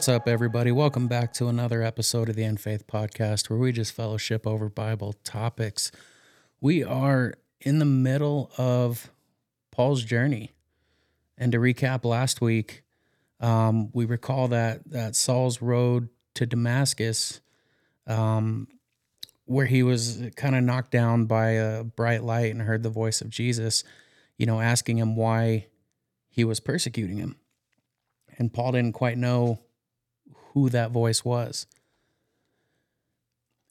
What's up, everybody? Welcome back to another episode of the In Faith Podcast where we just fellowship over Bible topics. We are in the middle of Paul's journey. And to recap last week, um, we recall that, that Saul's road to Damascus, um, where he was kind of knocked down by a bright light and heard the voice of Jesus, you know, asking him why he was persecuting him. And Paul didn't quite know who that voice was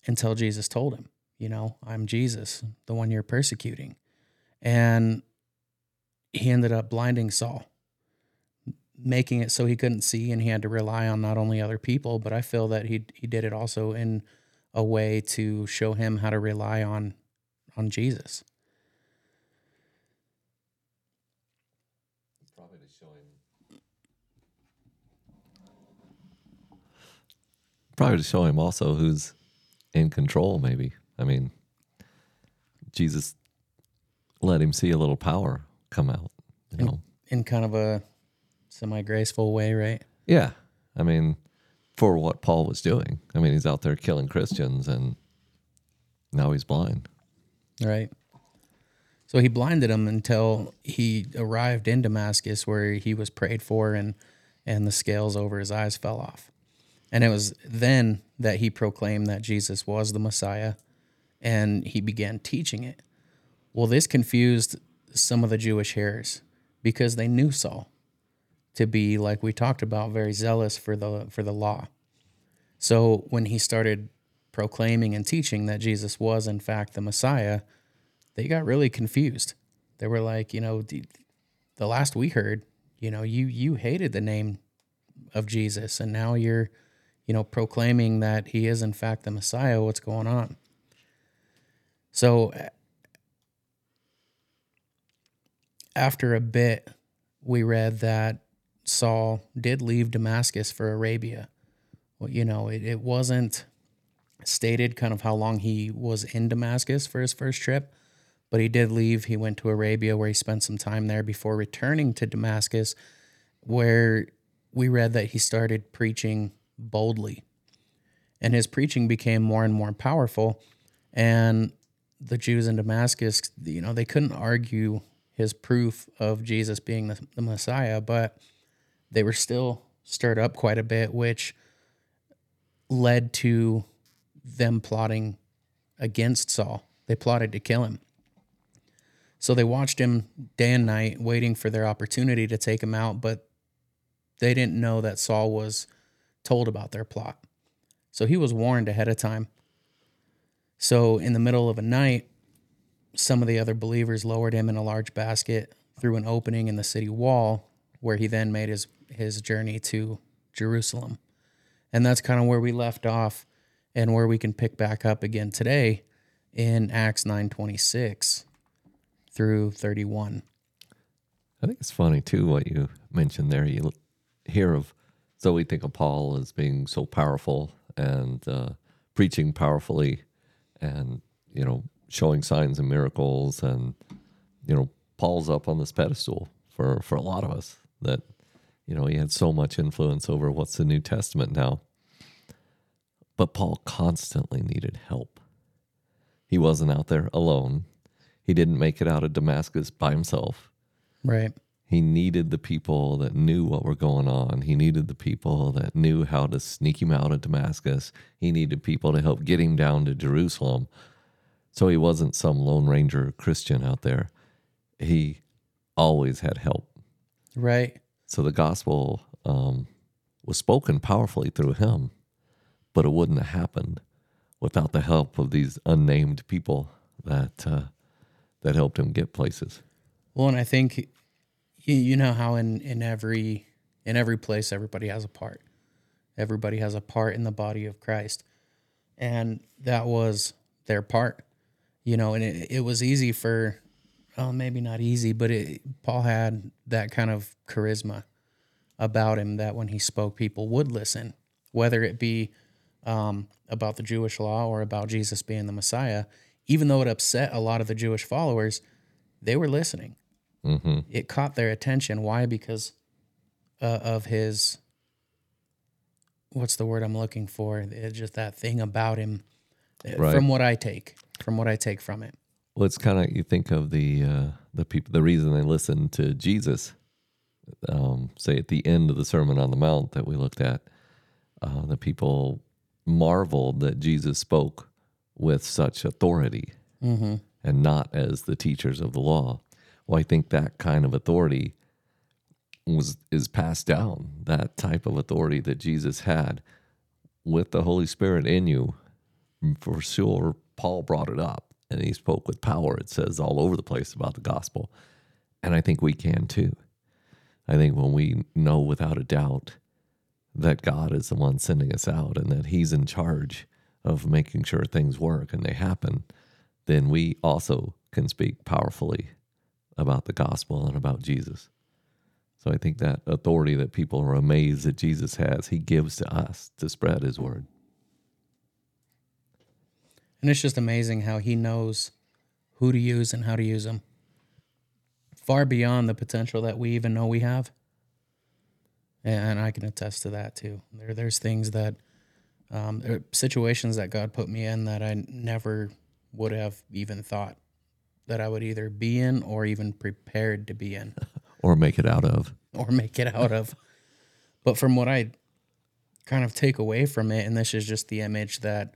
until Jesus told him, you know, I'm Jesus, the one you're persecuting. And he ended up blinding Saul, making it so he couldn't see and he had to rely on not only other people, but I feel that he he did it also in a way to show him how to rely on on Jesus. Probably to show him. Probably to show him also who's in control, maybe. I mean, Jesus let him see a little power come out, you know. in kind of a semi graceful way, right? Yeah. I mean, for what Paul was doing. I mean, he's out there killing Christians and now he's blind. Right. So he blinded him until he arrived in Damascus, where he was prayed for, and and the scales over his eyes fell off. And it was then that he proclaimed that Jesus was the Messiah, and he began teaching it. Well, this confused some of the Jewish hearers because they knew Saul to be, like we talked about, very zealous for the for the law. So when he started proclaiming and teaching that Jesus was in fact the Messiah, they got really confused. They were like, you know, the, last we heard, you know, you you hated the name of Jesus, and now you're, you know, proclaiming that he is in fact the Messiah. What's going on? So after a bit, we read that Saul did leave Damascus for Arabia. Well, you know, it, it wasn't stated kind of how long he was in Damascus for his first trip, but he did leave. He went to Arabia where he spent some time there before returning to Damascus, where we read that he started preaching boldly. And his preaching became more and more powerful. And the Jews in Damascus, you know, they couldn't argue his proof of Jesus being the, the Messiah, but they were still stirred up quite a bit, which led to them plotting against Saul. They plotted to kill him. So they watched him day and night, waiting for their opportunity to take him out, but they didn't know that Saul was told about their plot. So he was warned ahead of time. So in the middle of a night, some of the other believers lowered him in a large basket through an opening in the city wall, where he then made his, his journey to Jerusalem. And that's kind of where we left off and where we can pick back up again today in Acts 9:26 through 31. I think it's funny too what you mentioned there. You hear of, so we think of Paul as being so powerful and uh, preaching powerfully, and you know showing signs and miracles, and you know Paul's up on this pedestal for for a lot of us that you know he had so much influence over what's the New Testament now. But Paul constantly needed help. He wasn't out there alone. He didn't make it out of Damascus by himself. Right. He needed the people that knew what were going on. He needed the people that knew how to sneak him out of Damascus. He needed people to help get him down to Jerusalem. So he wasn't some Lone Ranger Christian out there. He always had help. Right. So the gospel um, was spoken powerfully through him. but it wouldn't have happened without the help of these unnamed people that uh, that helped him get places. Well, and I think you, you know how in in every in every place everybody has a part. Everybody has a part in the body of Christ. And that was their part. You know, and it, it was easy for well, maybe not easy, but it, Paul had that kind of charisma about him that when he spoke, people would listen, whether it be um, about the Jewish law or about Jesus being the Messiah. Even though it upset a lot of the Jewish followers, they were listening. Mm-hmm. It caught their attention. Why? Because uh, of his what's the word I'm looking for? It's just that thing about him. uh, Right. From what I take, from what I take from it. Well, it's kind of you think of the uh, the people. The reason they listened to Jesus, um, say at the end of the Sermon on the Mount that we looked at, uh, the people marveled that Jesus spoke with such authority Mm-hmm. and not as the teachers of the law. Well, I think that kind of authority was is passed down. That type of authority that Jesus had with the Holy Spirit in you, for sure. Paul brought it up, and he spoke with power. It says all over the place about the gospel, and I think we can too. I think when we know without a doubt that God is the one sending us out and that He's in charge of making sure things work and they happen, then we also can speak powerfully about the gospel and about Jesus. So I think that authority that people are amazed that Jesus has, he gives to us to spread his word. And it's just amazing how he knows who to use and how to use them. Far beyond the potential that we even know we have. And I can attest to that too. There, there's things that, um, there situations that God put me in that I never would have even thought that I would either be in or even prepared to be in. Or make it out of. or make it out of. But from what I kind of take away from it, and this is just the image that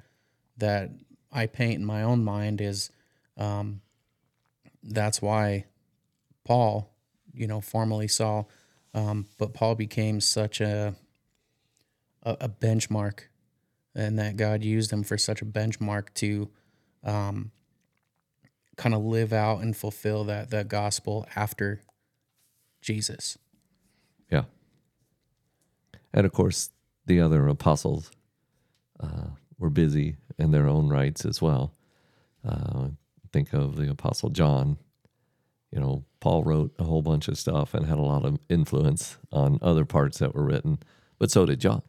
that I paint in my own mind, is um, that's why Paul, you know, formerly Saul, um, but Paul became such a, a a benchmark, and that God used him for such a benchmark to um, kind of live out and fulfill that that gospel after Jesus. Yeah. And of course, the other apostles uh, were busy in their own rights as well. Uh, think of the apostle John. You know, Paul wrote a whole bunch of stuff and had a lot of influence on other parts that were written, but so did John.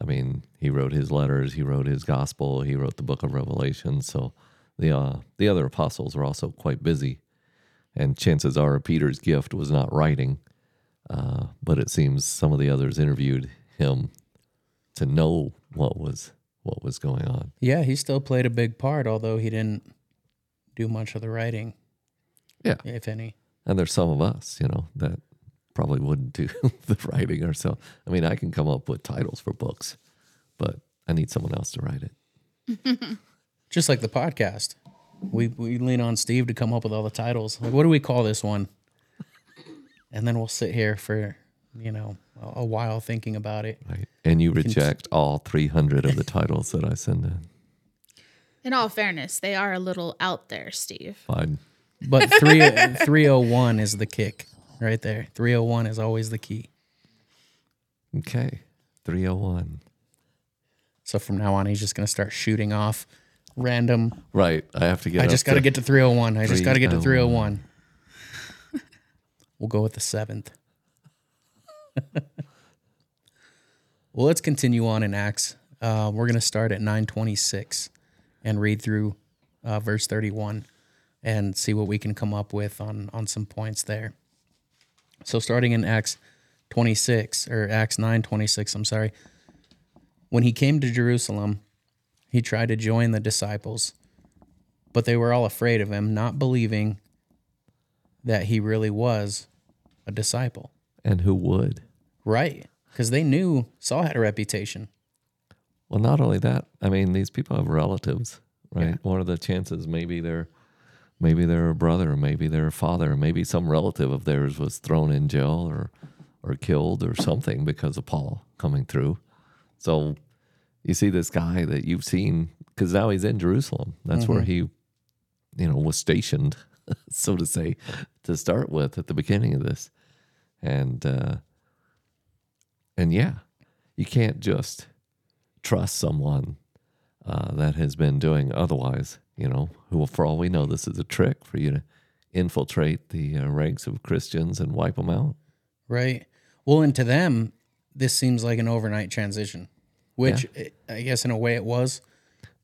I mean, he wrote his letters, he wrote his gospel, he wrote the book of Revelation. So the uh, the other apostles were also quite busy, and chances are Peter's gift was not writing, uh, but it seems some of the others interviewed him to know what was what was going on. Yeah, he still played a big part, although he didn't do much of the writing, Yeah, if any. and there's some of us, you know, that probably wouldn't do the writing ourselves. I mean, I can come up with titles for books, but I need someone else to write it. Just like the podcast. We we lean on Steve to come up with all the titles. Like, what do we call this one? And then we'll sit here for, you know, a, a while thinking about it. Right, and you reject all 300 of the titles that I send in. In all fairness, they are a little out there, Steve. Fine. But three, 301 is the kick right there. 301 is always the key. Okay, 301. So from now on, he's just going to start shooting off random. Right, I have to get. I just got to get to 301. I just got to get to 301. 301. we'll go with the seventh. well, let's continue on in Acts. Uh, we're going to start at 926 and read through uh, verse 31 and see what we can come up with on, on some points there. So starting in Acts 26 or Acts 926, I'm sorry. When he came to Jerusalem, he tried to join the disciples, but they were all afraid of him, not believing that he really was a disciple. And who would? Right. Because they knew Saul had a reputation. Well, not only that. I mean, these people have relatives, right? One of the chances? Maybe they're, maybe they're a brother, maybe they're a father, maybe some relative of theirs was thrown in jail or, or killed or something because of Paul coming through. So, you see this guy that you've seen because now he's in Jerusalem. That's where he, you know, was stationed, so to say, to start with at the beginning of this, and uh, and yeah, you can't just trust someone uh, that has been doing otherwise. You know, who for all we know, this is a trick for you to infiltrate the uh, ranks of Christians and wipe them out. Right. Well, and to them, this seems like an overnight transition, which I guess in a way it was.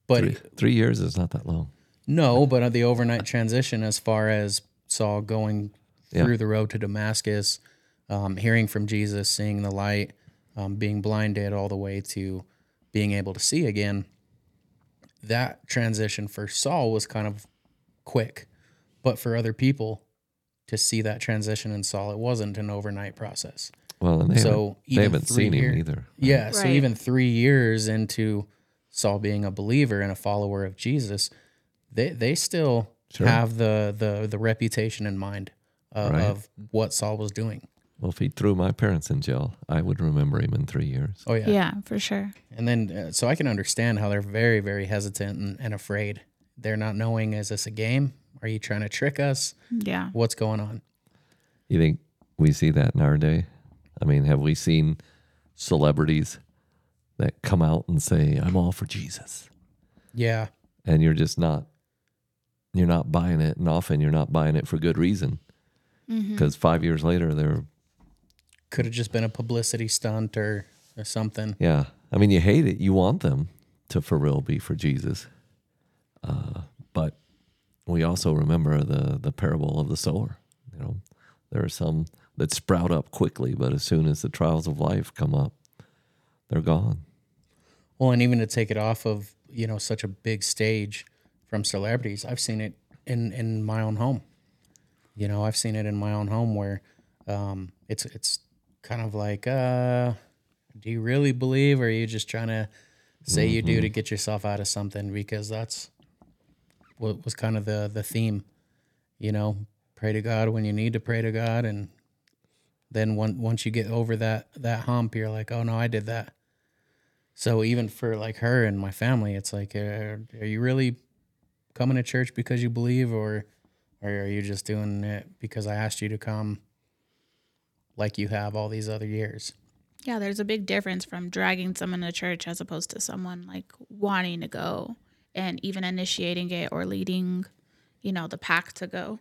But Three, three years is not that long. no, but the overnight transition as far as Saul going Yeah. through the road to Damascus, um, hearing from Jesus, seeing the light, um, being blinded all the way to being able to see again. That transition for Saul was kind of quick, but for other people to see that transition in Saul, it wasn't an overnight process. Well, and they So haven't, they haven't seen year- him either. Yeah. So even three years into Saul being a believer and a follower of Jesus, they they still Sure. have the the the reputation in mind of, Right. of what Saul was doing. Well, if he threw my parents in jail, I would remember him in three years. Oh yeah. Yeah, for sure. And then uh, so I can understand how they're very very hesitant and, and afraid. They're not knowing is this a game? Are you trying to trick us? Yeah. What's going on? You think we see that in our day? I mean, have we seen celebrities that come out and say, "I'm all for Jesus," Yeah. and you're just not, you're not buying it, and often you're not buying it for good reason, because five years later, they're Could have just been a publicity stunt or or something. yeah. I mean, you hate it. You want them to for real be for Jesus, uh, but we also remember the the parable of the sower. You know, there are some that sprout up quickly, but as soon as the trials of life come up, they're gone. Well, and even to take it off of you know such a big stage from celebrities, I've seen it in in my own home. You know, I've seen it in my own home where um, it's it's kind of like, uh, do you really believe, or are you just trying to say you do to get yourself out of something? Because that's what was kind of the the theme. You know, pray to God when you need to pray to God, and then one, once you get over that that hump, you're like, oh no, I did that. So even for like her and my family, it's like, uh, are you really coming to church because you believe, or, or are you just doing it because I asked you to come, like you have all these other years? Yeah, there's a big difference from dragging someone to church as opposed to someone like wanting to go and even initiating it or leading, you know, the pack to go.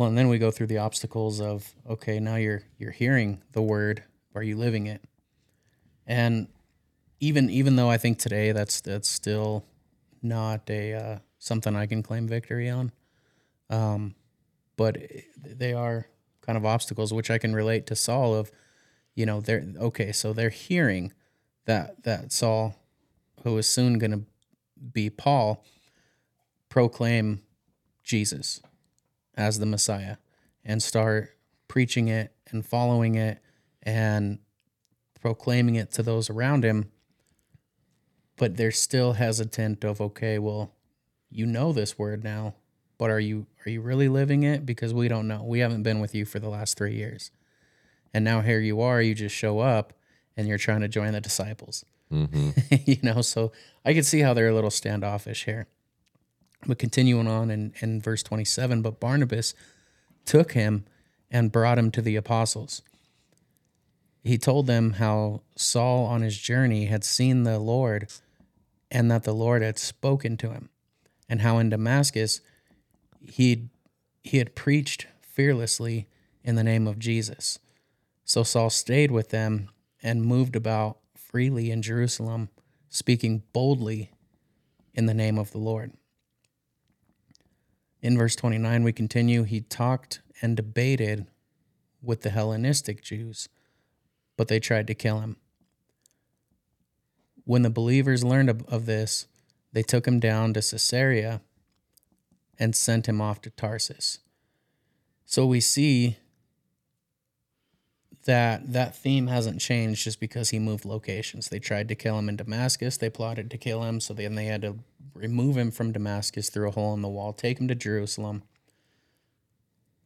Well, and then we go through the obstacles of okay, now you're you're hearing the word, are you living it? And even even though I think today that's that's still not a uh, something I can claim victory on, um, but they are kind of obstacles which I can relate to Saul of, you know, they're okay, so they're hearing that that Saul, who is soon going to be Paul, proclaim Jesus as the Messiah and start preaching it and following it and proclaiming it to those around him. But they're still hesitant of okay, well, you know this word now, but are you are you really living it? Because we don't know. We haven't been with you for the last three years. And now here you are, you just show up and you're trying to join the disciples. Mm-hmm. you know, so I could see how they're a little standoffish here. But continuing on in, in verse 27, but Barnabas took him and brought him to the apostles. He told them how Saul on his journey had seen the Lord and that the Lord had spoken to him, and how in Damascus he he had preached fearlessly in the name of Jesus. So Saul stayed with them and moved about freely in Jerusalem, speaking boldly in the name of the Lord. In verse 29, we continue He talked and debated with the Hellenistic Jews, but they tried to kill him. When the believers learned of, this, they took him down to Caesarea and sent him off to Tarsus. So we see that that theme hasn't changed just because he moved locations. They tried to kill him in Damascus. They plotted to kill him, so then they had to remove him from Damascus through a hole in the wall, take him to Jerusalem.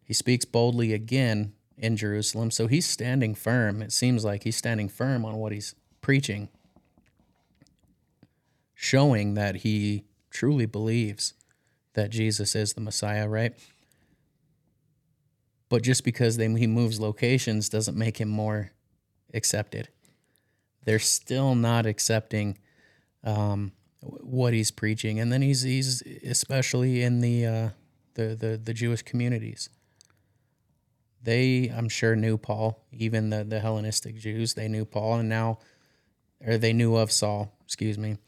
He speaks boldly again in Jerusalem, so he's standing firm. It seems like he's standing firm on what he's preaching. showing that he truly believes that Jesus is the Messiah, right? But just because they, he moves locations doesn't make him more accepted. They're still not accepting um, what he's preaching, and then he's he's especially in the uh, the, the the Jewish communities. They, I'm sure, knew Paul. Even the the Hellenistic Jews, they knew Paul, and now, or they knew of Saul. Excuse me.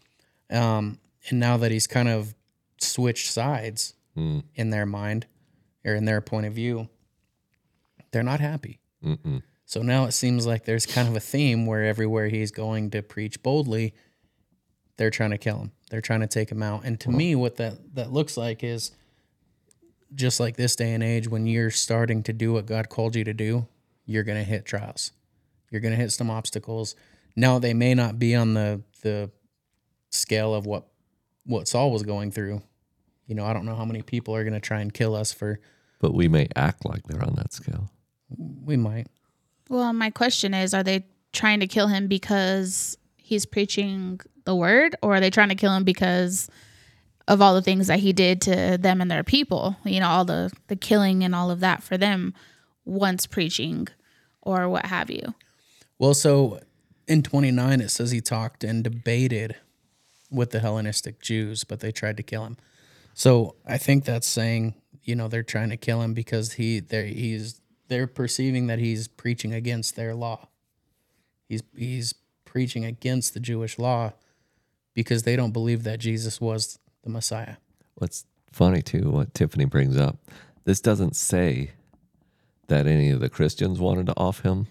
Um, and now that he's kind of switched sides Mm. in their mind or in their point of view, they're not happy. Mm-mm. So now it seems like there's kind of a theme where everywhere he's going to preach boldly, they're trying to kill him. They're trying to take him out. And to me, what that that looks like is just like this day and age, when you're starting to do what God called you to do, you're gonna hit trials. You're gonna hit some obstacles. Now they may not be on the the scale of what what Saul was going through. You know, I don't know how many people are gonna try and kill us for But we may act like they're on that scale. we might. Well, my question is are they trying to kill him because he's preaching the word, or are they trying to kill him because of all the things that he did to them and their people? You know, all the, the killing and all of that for them once preaching or what have you. Well, so in 29, it says he talked and debated with the Hellenistic Jews, but they tried to kill him. So I think that's saying, you know, they're trying to kill him because he they're he's they're perceiving that he's preaching against their law. He's he's preaching against the Jewish law because they don't believe that Jesus was the Messiah. What's funny too, what Tiffany brings up, this doesn't say that any of the Christians wanted to off him,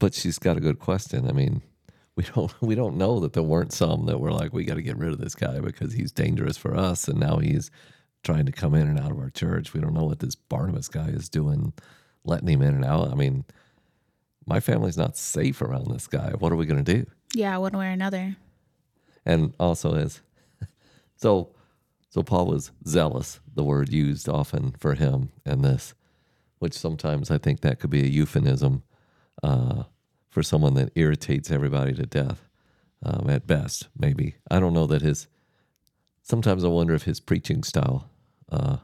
but she's got a good question. I mean, we don't we don't know that there weren't some that were like, we got to get rid of this guy because he's dangerous for us, and now he's trying to come in and out of our church. We don't know what this Barnabas guy is doing, letting him in and out. I mean, my family's not safe around this guy. What are we going to do? Yeah, one way or another. and also as so so paul was zealous the word used often for him and this which sometimes i think that could be a euphemism uh, for someone that irritates everybody to death um, at best maybe i don't know that his sometimes i wonder if his preaching style uh,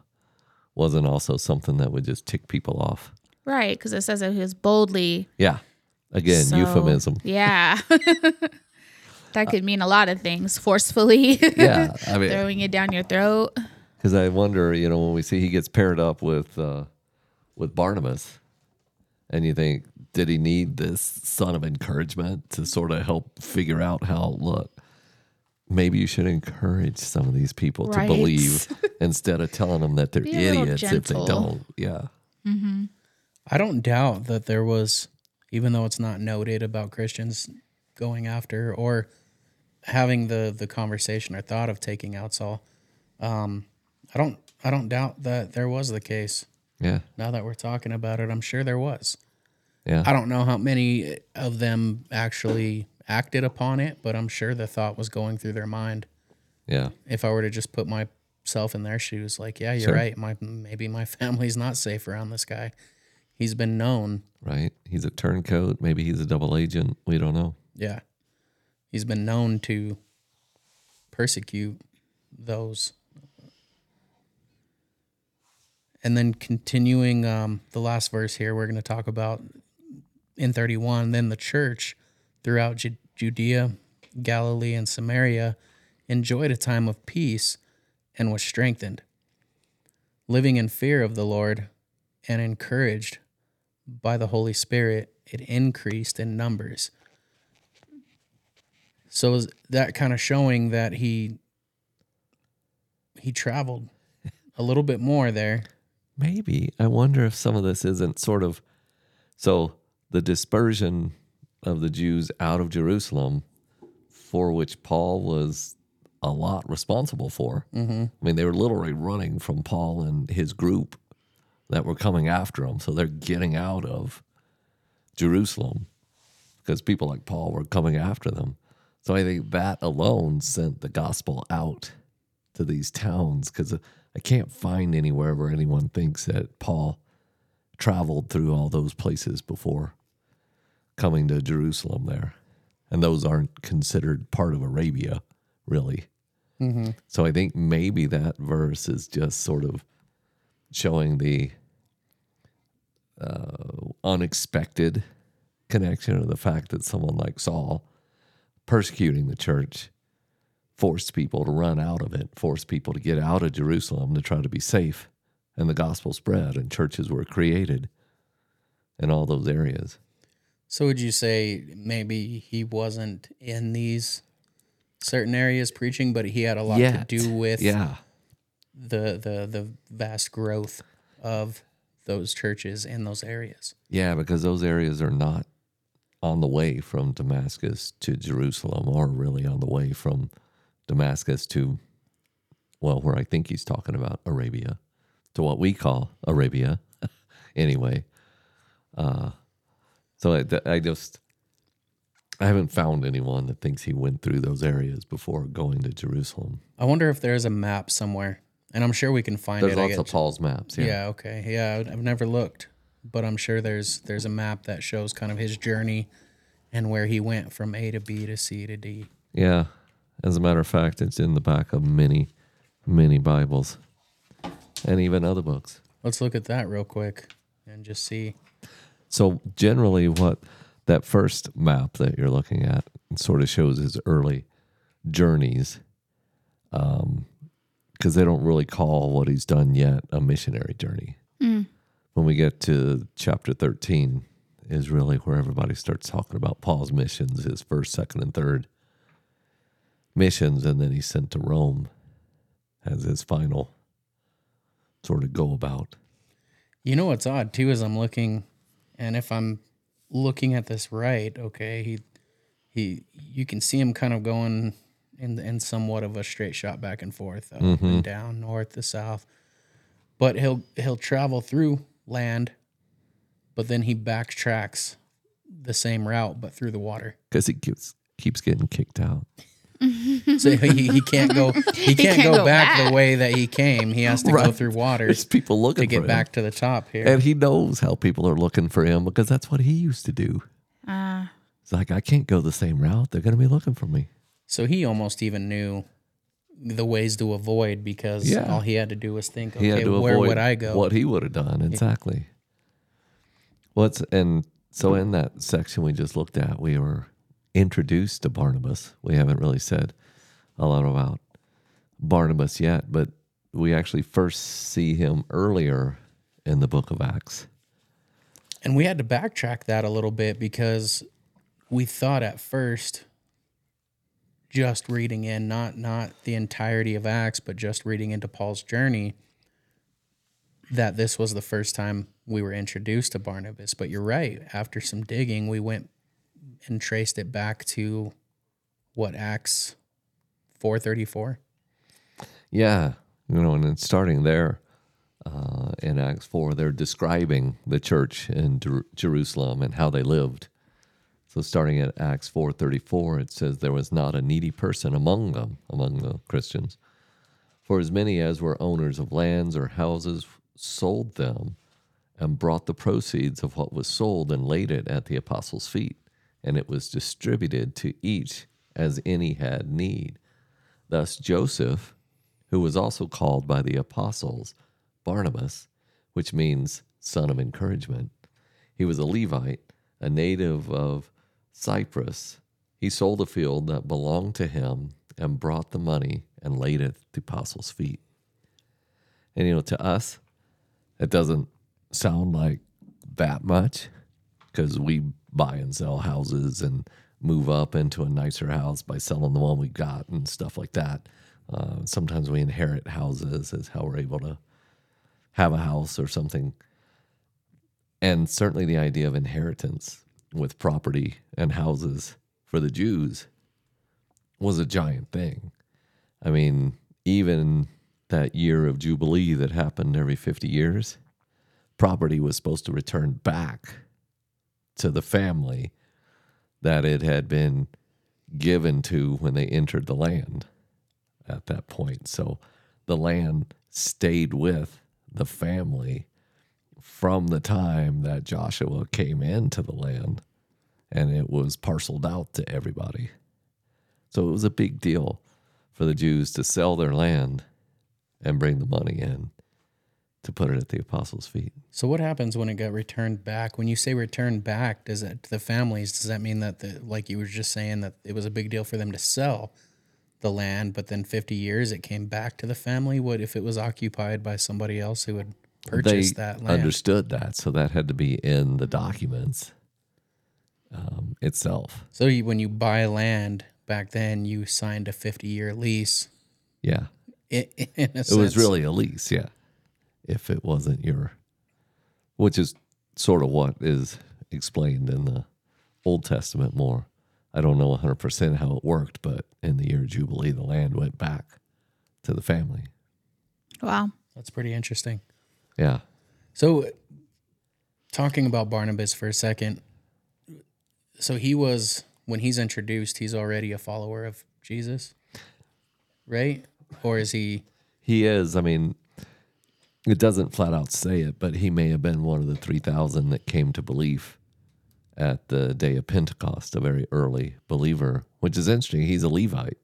wasn't also something that would just tick people off Right, because it says that he was boldly. yeah again so- euphemism Yeah. that could mean a lot of things. Forcefully yeah i mean throwing it down your throat. Because I wonder, you know, when we see he gets paired up with uh, with Barnabas, and you think, did he need this son of encouragement to sort of help figure out how? Look, maybe you should encourage some of these people Right. to believe instead of telling them that they're Be idiots if they don't. Yeah, I don't doubt that there was, even though it's not noted about Christians going after or having the the conversation or thought of taking out Saul. Um, I don't I don't doubt that there was the case. yeah, Now that we're talking about it, I'm sure there was. yeah. I don't know how many of them actually acted upon it, but I'm sure the thought was going through their mind. yeah. If I were to just put myself in their shoes, like, yeah, you're Sure. right. My maybe my family's not safe around this guy. He's been known Right. He's a turncoat. Maybe he's a double agent. We don't know. Yeah. He's been known to persecute those. And then continuing um, the last verse here, we're going to talk about in 31 then the church throughout Ju- Judea, Galilee, and Samaria enjoyed a time of peace and was strengthened, living in fear of the Lord and encouraged by the Holy Spirit. It increased in numbers. So is that kind of showing that he he traveled a little bit more there. Maybe. I wonder if some of this isn't sort of so the dispersion of the Jews out of Jerusalem, for which Paul was a lot responsible for. Mm-hmm. I mean, they were literally running from Paul and his group that were coming after him. So they're getting out of Jerusalem because people like Paul were coming after them. So I think that alone sent the gospel out to these towns because I can't find anywhere where anyone thinks that Paul traveled through all those places before coming to Jerusalem there. And those aren't considered part of Arabia. really. Mm-hmm. So I think maybe that verse is just sort of showing the uh, unexpected connection of the fact that someone like Saul persecuting the church forced people to run out of it, forced people to get out of Jerusalem to try to be safe, and the gospel spread and churches were created in all those areas. So would you say maybe he wasn't in these certain areas preaching, but he had a lot Yet. to do with Yeah. The the the vast growth of those churches in those areas. Yeah, because those areas are not on the way from Damascus to Jerusalem or really on the way from Damascus to, well, where I think he's talking about Arabia, to what we call Arabia anyway. Uh, so I, I just, I haven't found anyone that thinks he went through those areas before going to Jerusalem. I wonder if there's a map somewhere, and I'm sure we can find There's it. I lots of Paul's maps. yeah. Yeah. okay, yeah. I've never looked, but I'm sure there's there's a map that shows kind of his journey and where he went from A to B to C to D. Yeah. As a matter of fact, it's in the back of many, many Bibles and even other books. Let's look at that real quick and just see. So, generally, what that first map that you're looking at sort of shows his early journeys, um, because they don't really call what he's done yet a missionary journey. Mm. When we get to chapter 13, is really where everybody starts talking about Paul's missions, his first, second, and third missions, and then he's sent to Rome as his final sort of go about. You know what's odd too is I'm looking, and if I'm looking at this right, okay, he he you can see him kind of going in in somewhat of a straight shot back and forth, up and down, north to south. But he'll he'll travel through land, but then he backtracks the same route but through the water. Because he keeps, keeps getting kicked out. So he, he can't go he can't, can't go, go back, back. the way that he came. He has to go through water There's people looking to get for him. back to the top here. And he knows how people are looking for him because that's what he used to do. Ah, It's like, I can't go the same route. They're going to be looking for me. So he almost even knew the ways to avoid because Yeah. all he had to do was think, He okay, had to where avoid would I go? what he would have done. Exactly. What's and so in that section we just looked at, we were introduced to Barnabas. We haven't really said a lot about Barnabas yet, but we actually first see him earlier in the book of Acts. And we had to backtrack that a little bit because we thought at first just reading in not not the entirety of Acts, but just reading into Paul's journey that this was the first time we were introduced to Barnabas. But you're right. After some digging, we went and traced it back to what Acts 434. Yeah, you know, and then starting there uh, in Acts four, they're describing the church in Jer- Jerusalem and how they lived. So starting at Acts four thirty four, it says there was not a needy person among them, among the Christians, for as many as were owners of lands or houses sold them and brought the proceeds of what was sold and laid it at the apostles' feet, and it was distributed to each as any had need. Thus Joseph, who was also called by the apostles Barnabas, which means son of encouragement, he was a Levite, a native of Cyprus. He sold a field that belonged to him and brought the money and laid it at the apostles' feet. And you know, to us, it doesn't sound like that much because we buy and sell houses and move up into a nicer house by selling the one we got and stuff like that. Uh, sometimes we inherit houses as how we're able to have a house or something. And certainly the idea of inheritance with property and houses for the Jews was a giant thing. I mean, even that year of Jubilee that happened every 50 years, property was supposed to return back to the family that it had been given to when they entered the land at that point. So the land stayed with the family from the time that Joshua came into the land and it was parceled out to everybody. So it was a big deal. for the Jews to sell their land and bring the money in to put it at the apostles' feet. So what happens when it got returned back? When you say returned back, does that to the families? Does that mean that the like you were just saying that it was a big deal for them to sell the land, but then fifty years it came back to the family? What if it was occupied by somebody else who had purchased they that land? understood that, so that had to be in the documents um, itself. so you, when you buy land back then, you signed a fifty-year lease. Yeah, In, in a it was really a lease. Yeah, if it wasn't your, which is sort of what is explained in the Old Testament more. I don't know 100% how it worked, but in the year of Jubilee, the land went back to the family. Wow. that's pretty interesting. Yeah. So, talking about Barnabas for a second. So, he was, when he's introduced, he's already a follower of Jesus, right? Or is he, He is. I mean, it doesn't flat out say it, but he may have been one of the 3,000 that came to belief at the day of Pentecost, a very early believer, which is interesting. He's a Levite.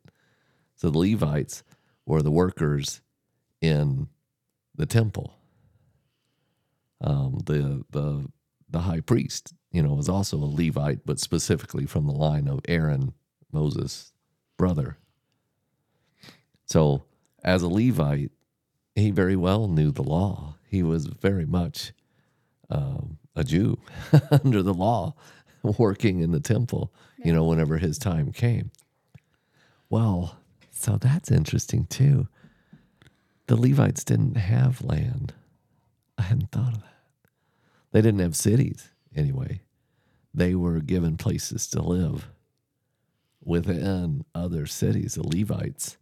So the Levites were the workers in the temple. Um, the, the, the high priest, you know, was also a Levite, but specifically from the line of Aaron, Moses' brother. So, as a Levite, he very well knew the law. He was very much um, a Jew under the law, working in the temple, you know, whenever his time came. Well, so that's interesting too. The Levites didn't have land. I hadn't thought of that. They didn't have cities anyway. They were given places to live within other cities. The Levites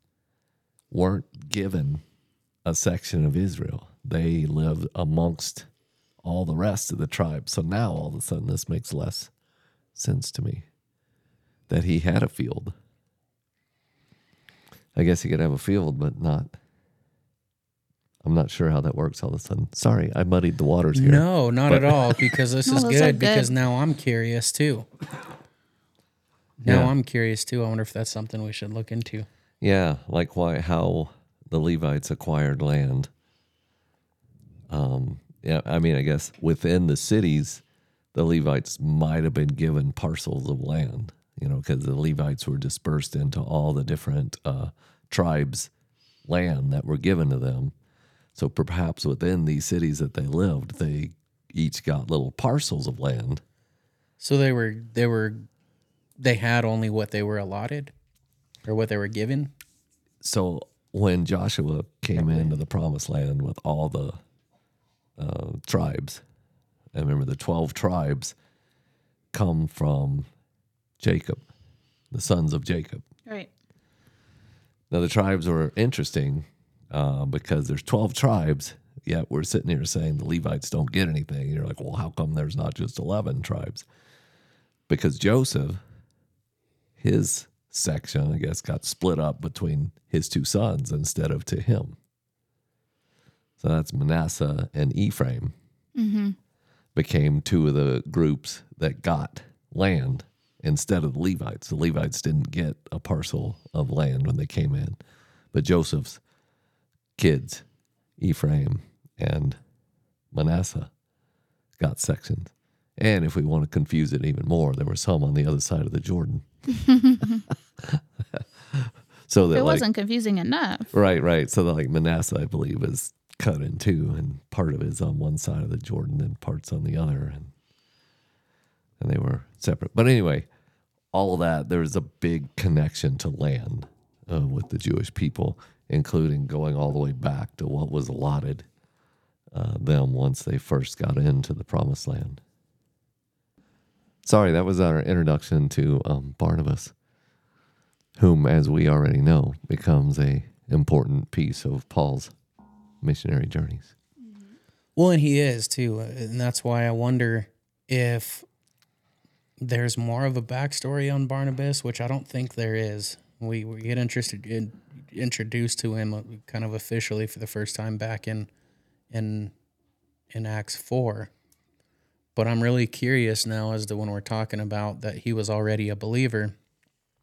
weren't given a section of Israel. They lived amongst all the rest of the tribe. So now all of a sudden this makes less sense to me that he had a field. I guess he could have a field, but not. I'm not sure how that works all of a sudden. Sorry, I muddied the waters here. no, not at all, because this No, is good, good. because now I'm curious too. Now Yeah. I'm curious too. I wonder if that's something we should look into. Yeah, like why how the Levites acquired land. Um, yeah, I mean, I guess within the cities, the Levites might have been given parcels of land, you know, because the Levites were dispersed into all the different uh, tribes' land that were given to them. So perhaps within these cities that they lived, they each got little parcels of land. So they were, they were, they had only what they were allotted or what they were given. so when Joshua came into the promised land with all the uh, tribes, I remember the 12 tribes come from Jacob, the sons of Jacob. Right. Now, the tribes were interesting uh, because there's 12 tribes, yet we're sitting here saying the Levites don't get anything. And you're like, well, how come there's not just 11 tribes? Because Joseph, his section, I guess, got split up between his two sons instead of to him. So that's Manasseh and Ephraim became two of the groups that got land instead of the Levites. The Levites didn't get a parcel of land when they came in, but Joseph's kids, Ephraim and Manasseh, got sections. And if we want to confuse it even more, there were some on the other side of the Jordan. so that It wasn't confusing enough. Right, right. So that like Manasseh, I believe, is cut in two, and part of it is on one side of the Jordan, and parts on the other, and and they were separate. But anyway, all of that there was a big connection to land uh, with the Jewish people, including going all the way back to what was allotted uh, them once they first got into the Promised Land. Sorry, that was our introduction to um, Barnabas whom, as we already know, becomes a important piece of Paul's missionary journeys. Well, and he is too, and that's why I wonder if there's more of a backstory on Barnabas, which I don't think there is. We, we get interested in, introduced to him uh, kind of officially for the first time back in in in Acts four. But I'm really curious now as to when we're talking about that he was already a believer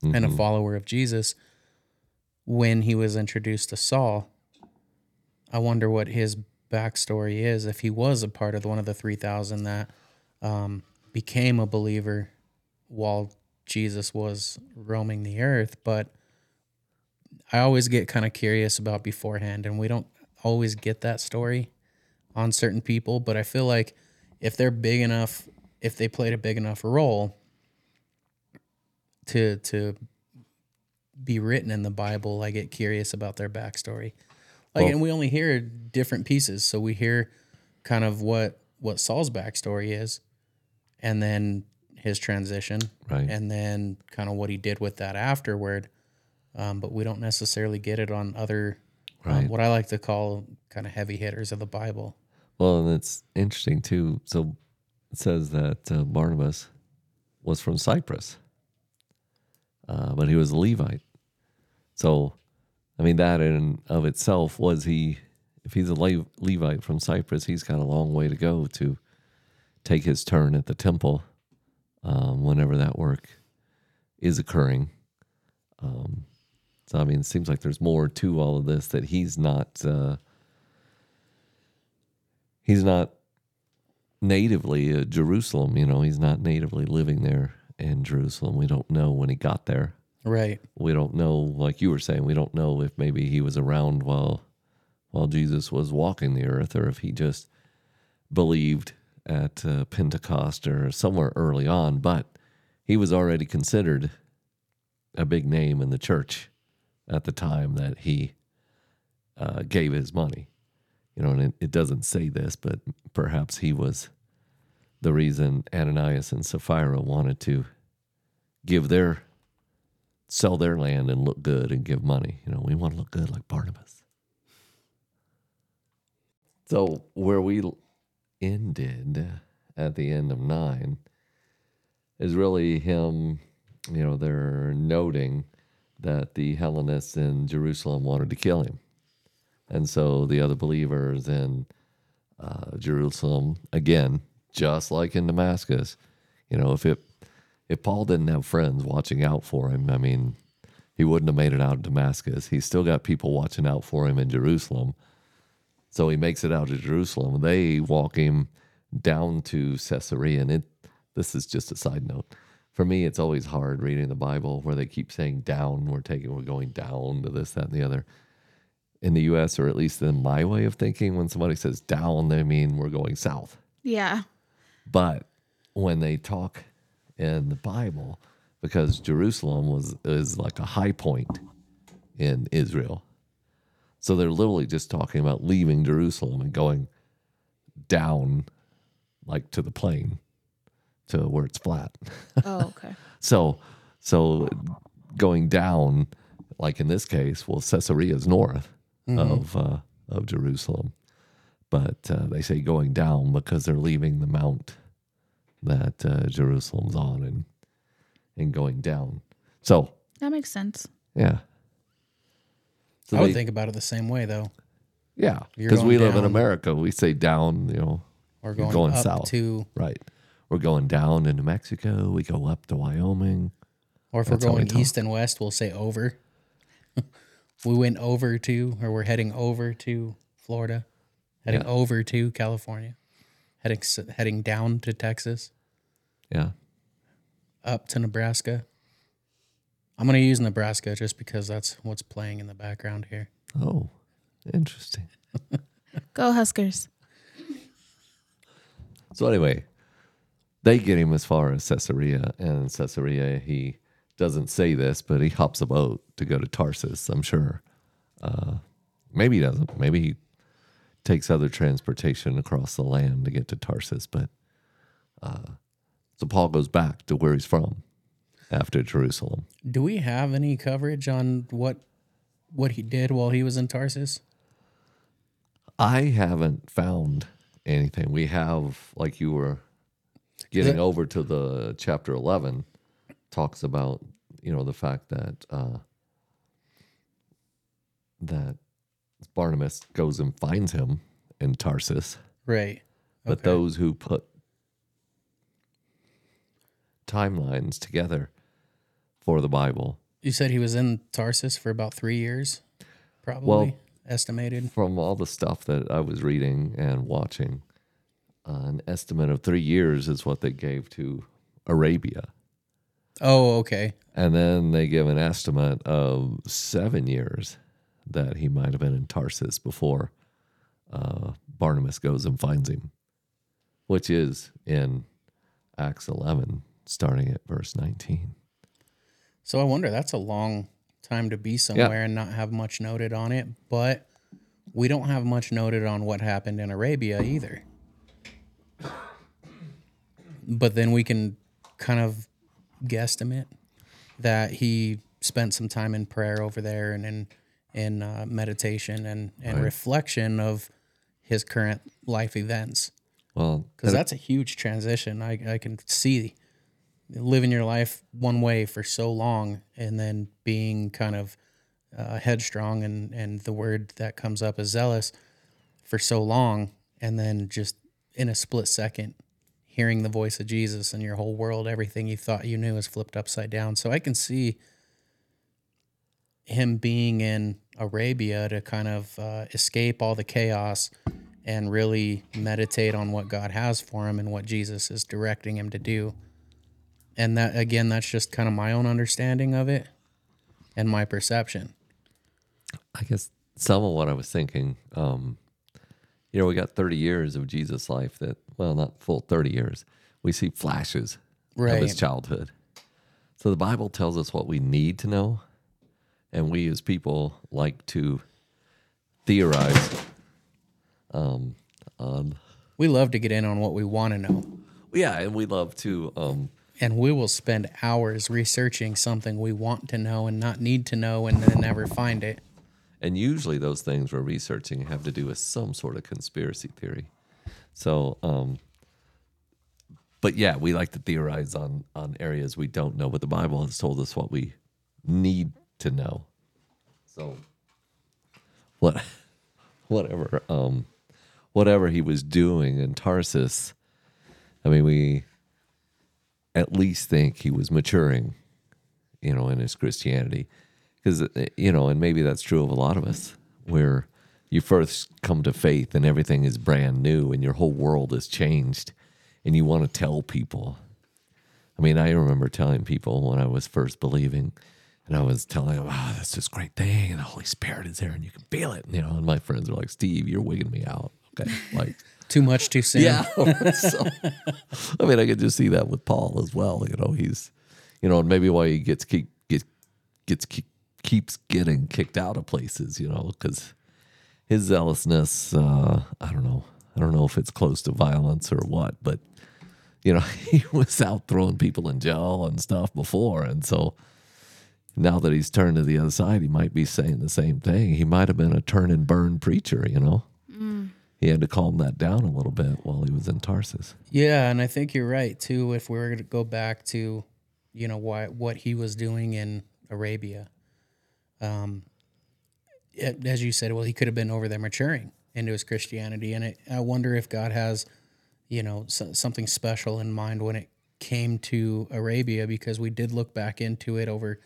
and a follower of Jesus. when he was introduced to Saul, I wonder what his backstory is. If he was a part of the, one of the 3,000 that um, became a believer while Jesus was roaming the earth. But I always get kind of curious about beforehand, and we don't always get that story on certain people. But I feel like if they're big enough, if they played a big enough role to to be written in the Bible, I get curious about their backstory. Like, Well- and we only hear different pieces, so we hear kind of what what Saul's backstory is, and then his transition, Right. and then kind of what he did with that afterward. Um, but we don't necessarily get it on other, um, what I like to call kind of heavy hitters of the Bible. Well, and it's interesting too. So it says that uh, Barnabas was from Cyprus, uh, but he was a Levite. So, I mean, that in of itself was he. If he's a Le- Levite from Cyprus, he's got a long way to go to take his turn at the temple um, whenever that work is occurring. Um, I mean, it seems like there's more to all of this that he's not. Uh, he's not natively uh, Jerusalem. You know, he's not natively living there in Jerusalem. We don't know when he got there. Right. We don't know, like you were saying, we don't know if maybe he was around while while Jesus was walking the earth, or if he just believed at uh, Pentecost or somewhere early on. But he was already considered a big name in the church at the time that he uh, gave his money. You know, and it, it doesn't say this, but perhaps he was the reason Ananias and Sapphira wanted to give their sell their land and look good and give money. You know, we want to look good like Barnabas. So where we ended at the end of nine is really him, you know, they're noting that the Hellenists in Jerusalem wanted to kill him. And so the other believers in uh, Jerusalem, again, just like in Damascus, you know, if it if Paul didn't have friends watching out for him, I mean, he wouldn't have made it out of Damascus. He's still got people watching out for him in Jerusalem. So he makes it out to Jerusalem. They walk him down to Caesarea. And it this is just a side note. For me, it's always hard reading the Bible where they keep saying down, we're taking we're going down to this, that, and the other. In the US, or at least in my way of thinking, when somebody says down, they mean we're going south. Yeah. But when they talk in the Bible, because Jerusalem was is like a high point in Israel. So they're literally just talking about leaving Jerusalem and going down like to the plain to where it's flat. Oh, okay. So so going down, like in this case, well, Caesarea is north of uh, of Jerusalem, but uh, they say going down because they're leaving the mount that uh, Jerusalem's on and and going down. So that makes sense. yeah, so I would they- think about it the same way, though. yeah, because we going live in. America, we say down, you know, Or going, going up south. to, right. We're going down into Mexico. We go up to Wyoming. or if That's we're how we going east and west, we'll say over. we went over to, or we're heading over to Florida, heading Yeah. over to California, heading heading down to Texas, Yeah, up to Nebraska. I'm gonna use Nebraska just because that's what's playing in the background here. Oh, interesting. Go Huskers. So anyway, they get him as far as Caesarea, and Caesarea he doesn't say this, but he hops a boat to go to Tarsus. I'm sure. Uh, maybe he doesn't. Maybe he takes other transportation across the land to get to Tarsus. But uh, so Paul goes back to where he's from after Jerusalem. Do we have any coverage on what what he did while he was in Tarsus? I haven't found anything. We have, like you were getting that- over to the chapter 11, talks about, you know, the fact that, uh, that Barnabas goes and finds him in Tarsus. Right. But Okay. those who put timelines together for the Bible You said he was in Tarsus for about three years, probably Well- estimated. From all the stuff that I was reading and watching, uh, an estimate of three years is what they gave to Arabia. Oh, okay. And then they give an estimate of seven years that he might have been in Tarsus before uh, Barnabas goes and finds him, which is in Acts 11, starting at verse 19. So I wonder that's a long time to be somewhere and not have much noted on it, but we don't have much noted on what happened in Arabia either. But then we can kind of guesstimate that he spent some time in prayer over there and in in uh, meditation and and reflection of his current life events Well, because that's a huge transition. I, I can see living your life one way for so long and then being kind of uh, headstrong and, and the word that comes up is zealous for so long and then just in a split second hearing the voice of Jesus and your whole world, everything you thought you knew is flipped upside down. So I can see him being in Arabia to kind of uh, escape all the chaos and really meditate on what God has for him and what Jesus is directing him to do. And that again, that's just kind of my own understanding of it and my perception. I guess some of what I was thinking, um, you know, we got 30 years of Jesus' life that, well, not full 30 years. We see flashes of his childhood. So the Bible tells us what we need to know, and we as people like to theorize um, on. We love to get in on what we want to know, Yeah, and we love to. Um, and we will spend hours researching something we want to know and not need to know and then never find it. And usually those things we're researching have to do with some sort of conspiracy theory. So, um, but yeah, we like to theorize on on areas we don't know, but the Bible has told us what we need to know. So, what, whatever, um, whatever he was doing in Tarsus, I mean, we at least think he was maturing, you know, in his Christianity because you know and maybe that's true of a lot of us where you first come to faith and everything is brand new and your whole world has changed and you want to tell people i mean i remember telling people when i was first believing and i was telling them wow oh, that's this great thing and the holy spirit is there and you can feel it you know and my friends were like steve you're wigging me out okay like Too much too soon. yeah. so, I mean, I could just see that with Paul as well. You know, he's, you know, and maybe why he gets keep gets gets keep, keeps getting kicked out of places. You know, because his zealousness. Uh, I don't know. I don't know if it's close to violence or what, but you know, he was out throwing people in jail and stuff before, and so. Now that he's turned to the other side, he might be saying the same thing. He might have been a turn and burn preacher, you know. He had to calm that down a little bit while he was in Tarsus. Yeah, and I think you're right too. If we were going to go back to, you know, why what he was doing in Arabia, um, as you said, well, he could have been over there maturing into his Christianity, and it, I wonder if God has, you know, so, something special in mind when it came to Arabia, because we did look back into it over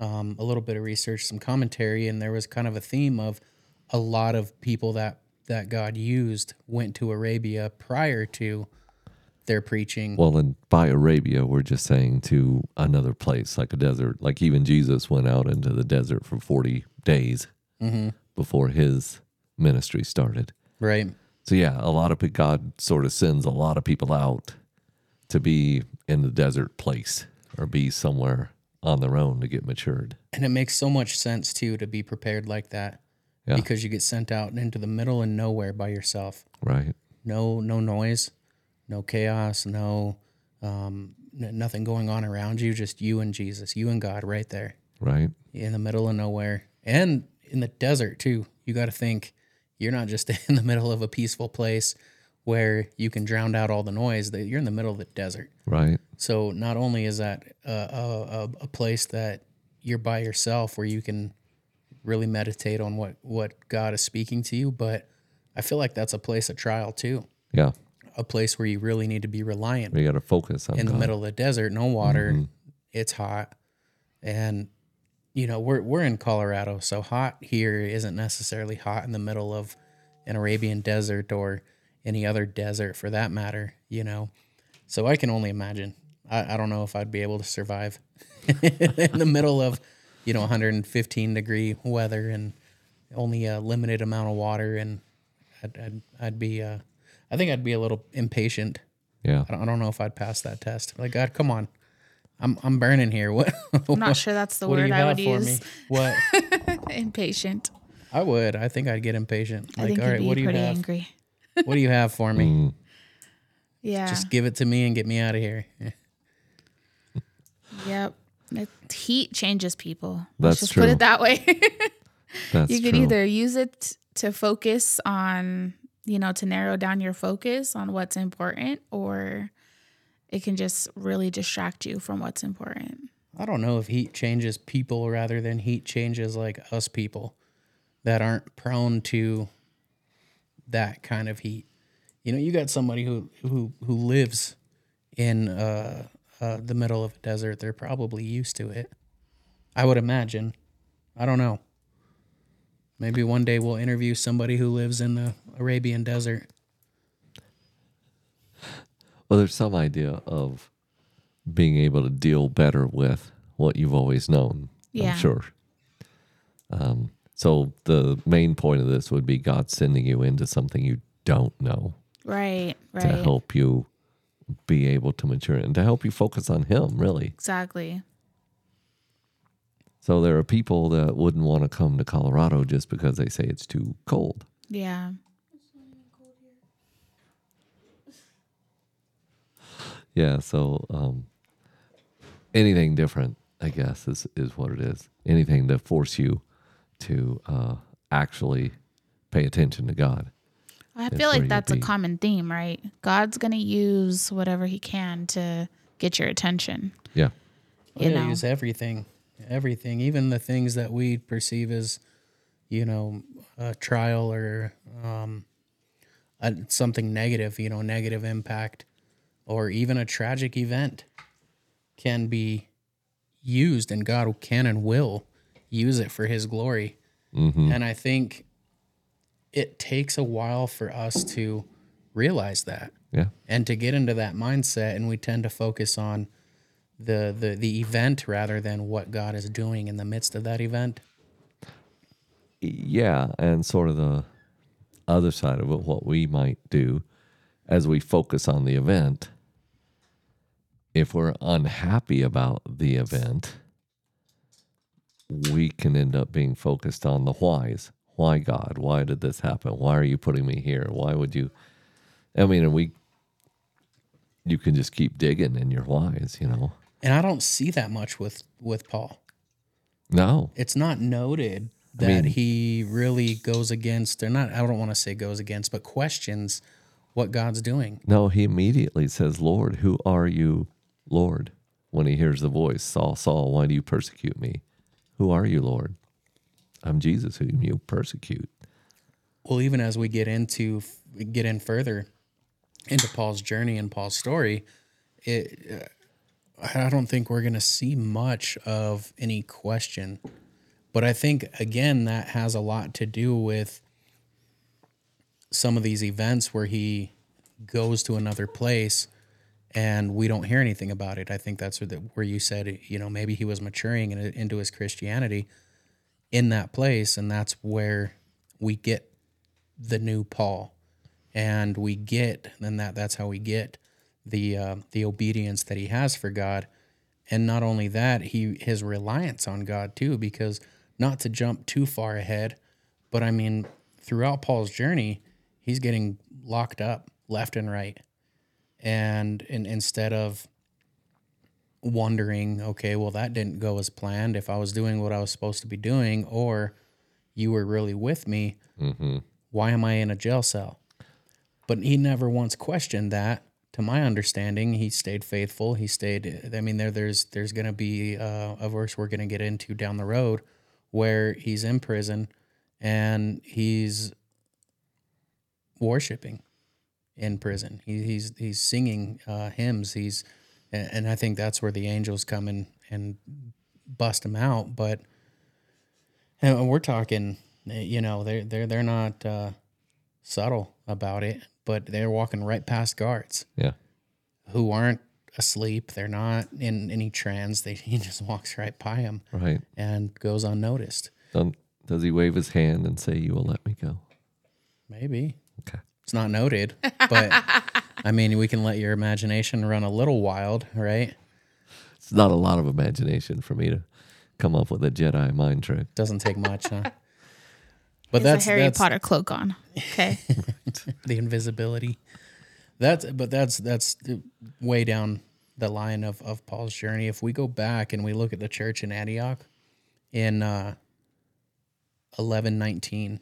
um, a little bit of research, some commentary, and there was kind of a theme of a lot of people that that God used went to Arabia prior to their preaching. Well, and by Arabia, we're just saying to another place, like a desert. Like even Jesus went out into the desert for 40 days before his ministry started. right. So, yeah, a lot of God sort of sends a lot of people out to be in the desert place or be somewhere on their own to get matured. And it makes so much sense too to be prepared like that Yeah. because you get sent out into the middle and nowhere by yourself. Right. No, no noise, no chaos, no, um, n- nothing going on around you. Just you and Jesus, you and God, right there Right. in the middle of nowhere and in the desert too. You got to think you're not just in the middle of a peaceful place where you can drown out all the noise. That you're in the middle of the desert. Right. So not only is that a, a, a- place that you're by yourself where you can really meditate on what, what God is speaking to you, but I feel like that's a place of trial too. Yeah. A place where you really need to be reliant You got to focus on in the middle of the desert, no water, mm-hmm. it's hot, and you know, we're we're in Colorado, so hot here isn't necessarily hot in the middle of an Arabian desert or any other desert for that matter, you know. So I can only imagine. I, I don't know if I'd be able to survive in the middle of, you know, 115 degree weather and only a limited amount of water, and I'd I'd, I'd be, uh, I think I'd be a little impatient. Yeah. I don't, I don't know if I'd pass that test. Like God, come on, I'm I'm burning here. What? I'm not sure that's the what word I would for use. me? What? Impatient. I would. I think I'd get impatient. I Like, think all you'd right, be what do you pretty have? angry. What do you have for me? Mm, Yeah. Just give it to me and get me out of here. Yep. It, heat changes people. That's Let's just true. put it that way. that's you could true. either use it to focus on, you know, to narrow down your focus on what's important, or it can just really distract you from what's important. I don't know if heat changes people rather than heat changes like us people that aren't prone to that kind of heat. You know, you got somebody who who who lives in uh, uh, the middle of a desert. They're probably used to it. I would imagine. I don't know. Maybe one day we'll interview somebody who lives in the Arabian desert. Well, there's some idea of being able to deal better with what you've always known. Yeah. I'm sure. Um, so the main point of this would be God sending you into something you don't know Right. Right. to help you be able to mature and to help you focus on Him, really. Exactly. So there are people that wouldn't want to come to Colorado just because they say it's too cold. Yeah. Yeah, so um, anything different, I guess, is is what it is. Anything to force you to uh, actually pay attention to God. I feel like that's a common theme, right? God's going to use whatever he can to get your attention. Yeah, You know. use everything, everything, even the things that we perceive as, you know, a trial or um, a, something negative, you know, negative impact, or even a tragic event, can be used, and God can and will use it for His glory. hmm And I think it takes a while for us to realize that yeah, and to get into that mindset and we tend to focus on the the the event rather than what God is doing in the midst of that event. yeah, and sort of the other side of it, what we might do as we focus on the event. If we're unhappy about the event, we can end up being focused on the whys. Why God? Why did this happen? Why are you putting me here? Why would you? I mean, and we, you can just keep digging in your whys, you know? And I don't see that much with with Paul. No, It's not noted I that mean- he really goes against or not I don't want to say goes against but questions what God's doing. no, he immediately says, Lord, who are you, Lord? When he hears the voice, Saul, Saul, why do you persecute me? Who are you, Lord? I'm Jesus, whom you persecute. Well, even as we get into get in further into Paul's journey and Paul's story, it I don't think we're going to see much of any question. But I think again that has a lot to do with some of these events where he goes to another place and we don't hear anything about it. I think that's where, you said, you know, maybe he was maturing in, into his Christianity in that place, and that's where we get the new Paul, and we get, and that that's how we get the uh, the obedience that he has for God, and not only that, he his reliance on God too, because not to jump too far ahead, but I mean, throughout Paul's journey, he's getting locked up left and right, and, and instead of wondering, okay, well, that didn't go as planned. If I was doing what I was supposed to be doing, or you were really with me, Mm-hmm. why am I in a jail cell? But he never once questioned that. To my understanding, he stayed faithful. He stayed. I mean, there, there's, there's going to be uh, a verse we're going to get into down the road where he's in prison and he's worshiping in prison. He, he's he's singing uh, hymns. He's and and I think that's where the angels come in and bust him out. But And we're talking, you know, they're they're they're not uh, subtle about it, but they're walking right past guards Yeah. who aren't asleep. They're not in any trance. They he just walks right by them Right. and goes unnoticed. Does he wave his hand and say, You will let me go? Maybe Okay. It's not noted, but I mean, we can let your imagination run a little wild, right? It's not a lot of imagination for me to come up with a Jedi mind trick. Doesn't take much, huh? But that's a Harry that's, Potter cloak on. Okay. the invisibility. That's but that's that's way down the line of of Paul's journey. If we go back and we look at the church in Antioch in uh 1119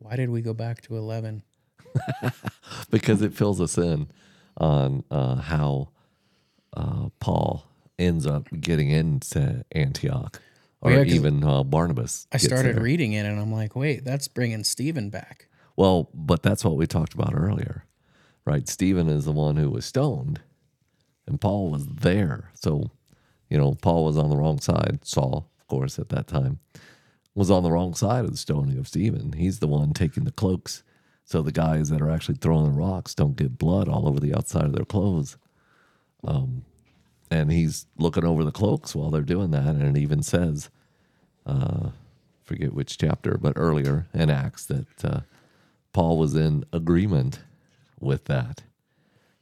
Why did we go back to eleven? because it fills us in on uh, how uh, Paul ends up getting into Antioch, or Yeah, even uh, Barnabas. I started there. reading it and I'm like, wait, that's bringing Stephen back. Well, but that's what we talked about earlier, right? Stephen is the one who was stoned, and Paul was there. So, you know, Paul was on the wrong side. Saul, of course, at that time, was on the wrong side of the stoning of Stephen. He's the one taking the cloaks, so the guys that are actually throwing the rocks don't get blood all over the outside of their clothes. Um, and he's looking over the cloaks while they're doing that, and it even says, uh, forget which chapter, but earlier in Acts that. Uh, Paul was in agreement with that.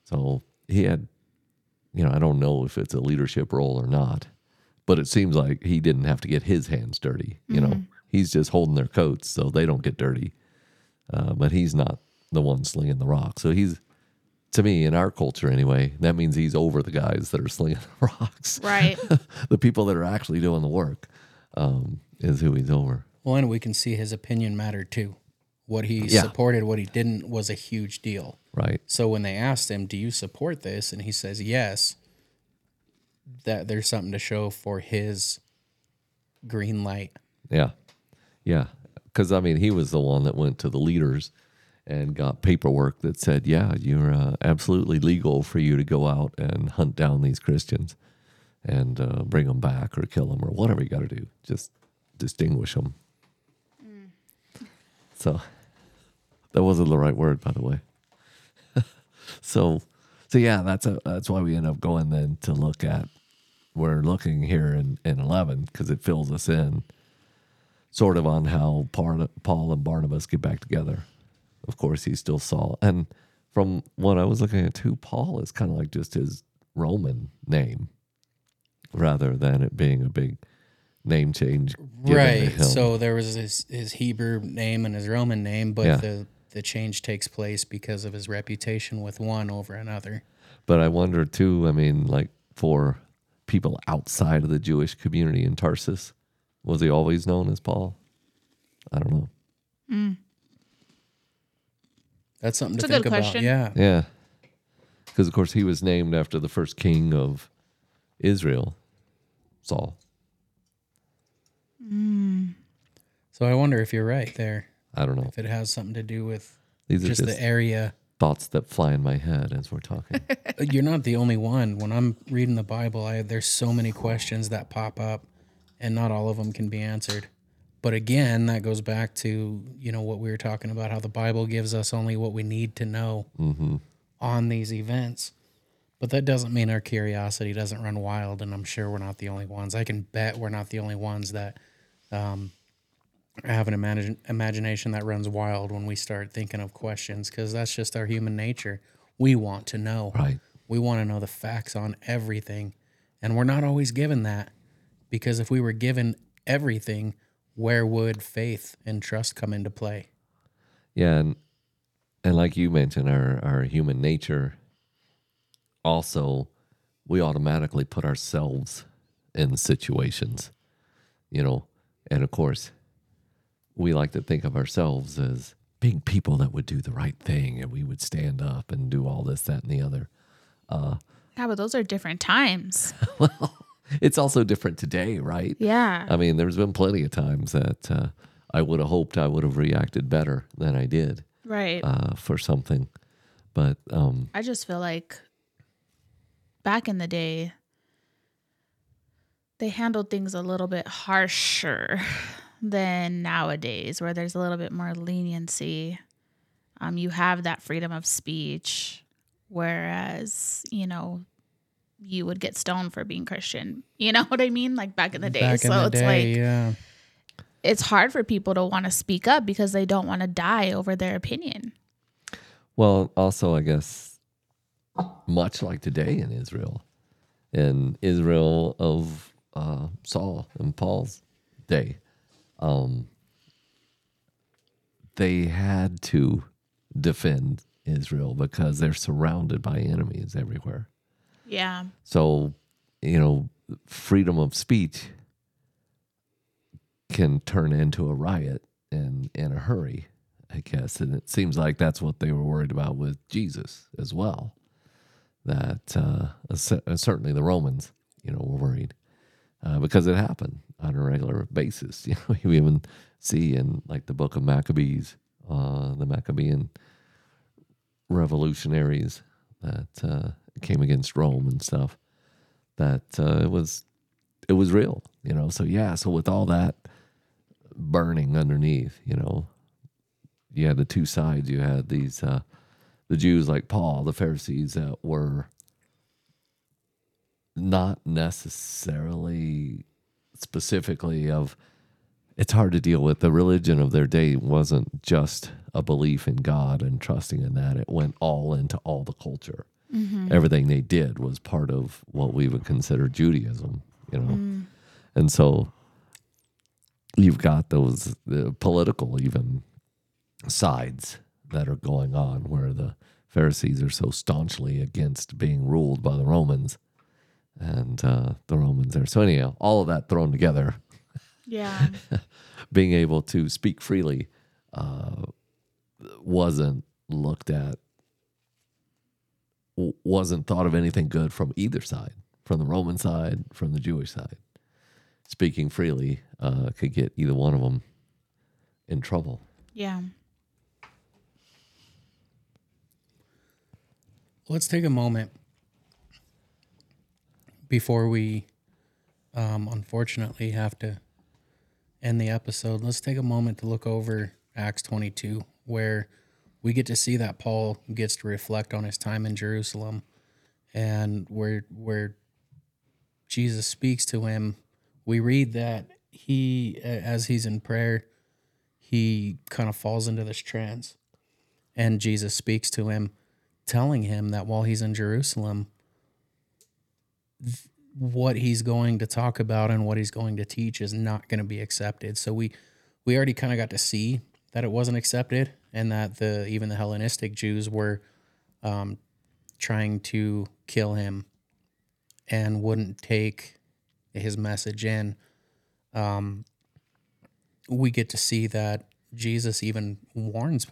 So he had, you know, I don't know if it's a leadership role or not, but it seems like he didn't have to get his hands dirty. You know, he's just holding their coats so they don't get dirty. Uh, but he's not the one slinging the rock. So he's, to me, in our culture anyway, that means he's over the guys that are slinging the rocks. right. the people that are actually doing the work um, is who he's over. Well, and we can see his opinion mattered too. What he Yeah. supported, what he didn't was a huge deal. Right. So when they asked him, "Do you support this?" and he says yes, that there's something to show for his green light. Yeah. Yeah. Because, I mean, he was the one that went to the leaders and got paperwork that said, yeah, you're uh, absolutely legal for you to go out and hunt down these Christians and uh, bring them back or kill them or whatever you got to do. Just distinguish them. So that wasn't the right word, by the way. so, so yeah, that's a, that's why we end up going then to look at. We're looking here in, in 11 because it fills us in sort of on how Paul and Barnabas get back together. Of course, he's still Saul. And from what I was looking at too, Paul is kind of like just his Roman name rather than it being a big name change. Right. So there was his, his Hebrew name and his Roman name, but Yeah. the the change takes place because of his reputation with one over another. But I wonder too, I mean, like for people outside of the Jewish community in Tarsus, was he always known as Paul? I don't know. Mm. That's something It's to a good think about. question. Yeah. Yeah. Because, of course, he was named after the first king of Israel, Saul. Mm. So I wonder if you're right there. I don't know. If it has something to do with These are just, just the area. Thoughts that fly in my head as we're talking. You're not the only one. When I'm reading the Bible, I there's so many questions that pop up, and not all of them can be answered. But again, that goes back to you know what we were talking about, how the Bible gives us only what we need to know on these events. But that doesn't mean our curiosity doesn't run wild, and I'm sure we're not the only ones. I can bet we're not the only ones that um, have an imagine, imagination that runs wild when we start thinking of questions, because that's just our human nature. We want to know. right. We want to know the facts on everything. And we're not always given that because if we were given everything, where would faith and trust come into play? Yeah. And, and like you mentioned, our, our human nature also, we automatically put ourselves in situations, you know, and of course, we like to think of ourselves as being people that would do the right thing and we would stand up and do all this, that, and the other. Yeah, but those are different times. well, It's also different today, right? Yeah. I mean, there's been plenty of times that uh, I would have hoped I would have reacted better than I did right. uh, for something. But um, I just feel like back in the day, they handled things a little bit harsher than nowadays, where there's a little bit more leniency. Um, you have that freedom of speech, whereas you know you would get stoned for being Christian. You know what I mean? Like back in the day. Back in so the it's day, like yeah. it's hard for people to want to speak up because they don't want to die over their opinion. Well, also, I guess, much like today in Israel, in Israel of uh, Saul and Paul's day, um, they had to defend Israel because they're surrounded by enemies everywhere. Yeah. So, you know, freedom of speech can turn into a riot in in a hurry, I guess. And it seems like that's what they were worried about with Jesus as well. That uh, certainly the Romans, you know, were worried uh, because it happened on a regular basis. You know, we even see in like the book of Maccabees, uh, the Maccabean revolutionaries that uh, came against Rome and stuff. That uh, it was it was real, you know. So yeah, so with all that burning underneath, you know, you had the two sides. You had these uh, the Jews like Paul, the Pharisees that were not necessarily specifically of it's hard to deal with. The religion of their day wasn't just a belief in god and trusting in that. It went all into all the culture. Mm-hmm. Everything they did was part of what we would consider judaism you know? Mm. And so you've got those the political even sides that are going on where the pharisees are so staunchly against being ruled by the romans and uh, the romans are so anyhow all of that thrown together Yeah. being able to speak freely uh, wasn't looked at, wasn't thought of anything good from either side, from the Roman side, from the Jewish side. Speaking freely uh, could get either one of them in trouble. yeah. Let's take a moment before we, um, unfortunately, have to end the episode. Let's take a moment to look over Acts 22, where we get to see that Paul gets to reflect on his time in Jerusalem, and where where Jesus speaks to him. We read that he, as he's in prayer, he kind of falls into this trance, and Jesus speaks to him telling him that while he's in Jerusalem, what he's going to talk about and what he's going to teach is not going to be accepted. So we we already kind of got to see that it wasn't accepted, and that the even the Hellenistic Jews were um, trying to kill him and wouldn't take his message in. Um, we get to see that Jesus even warns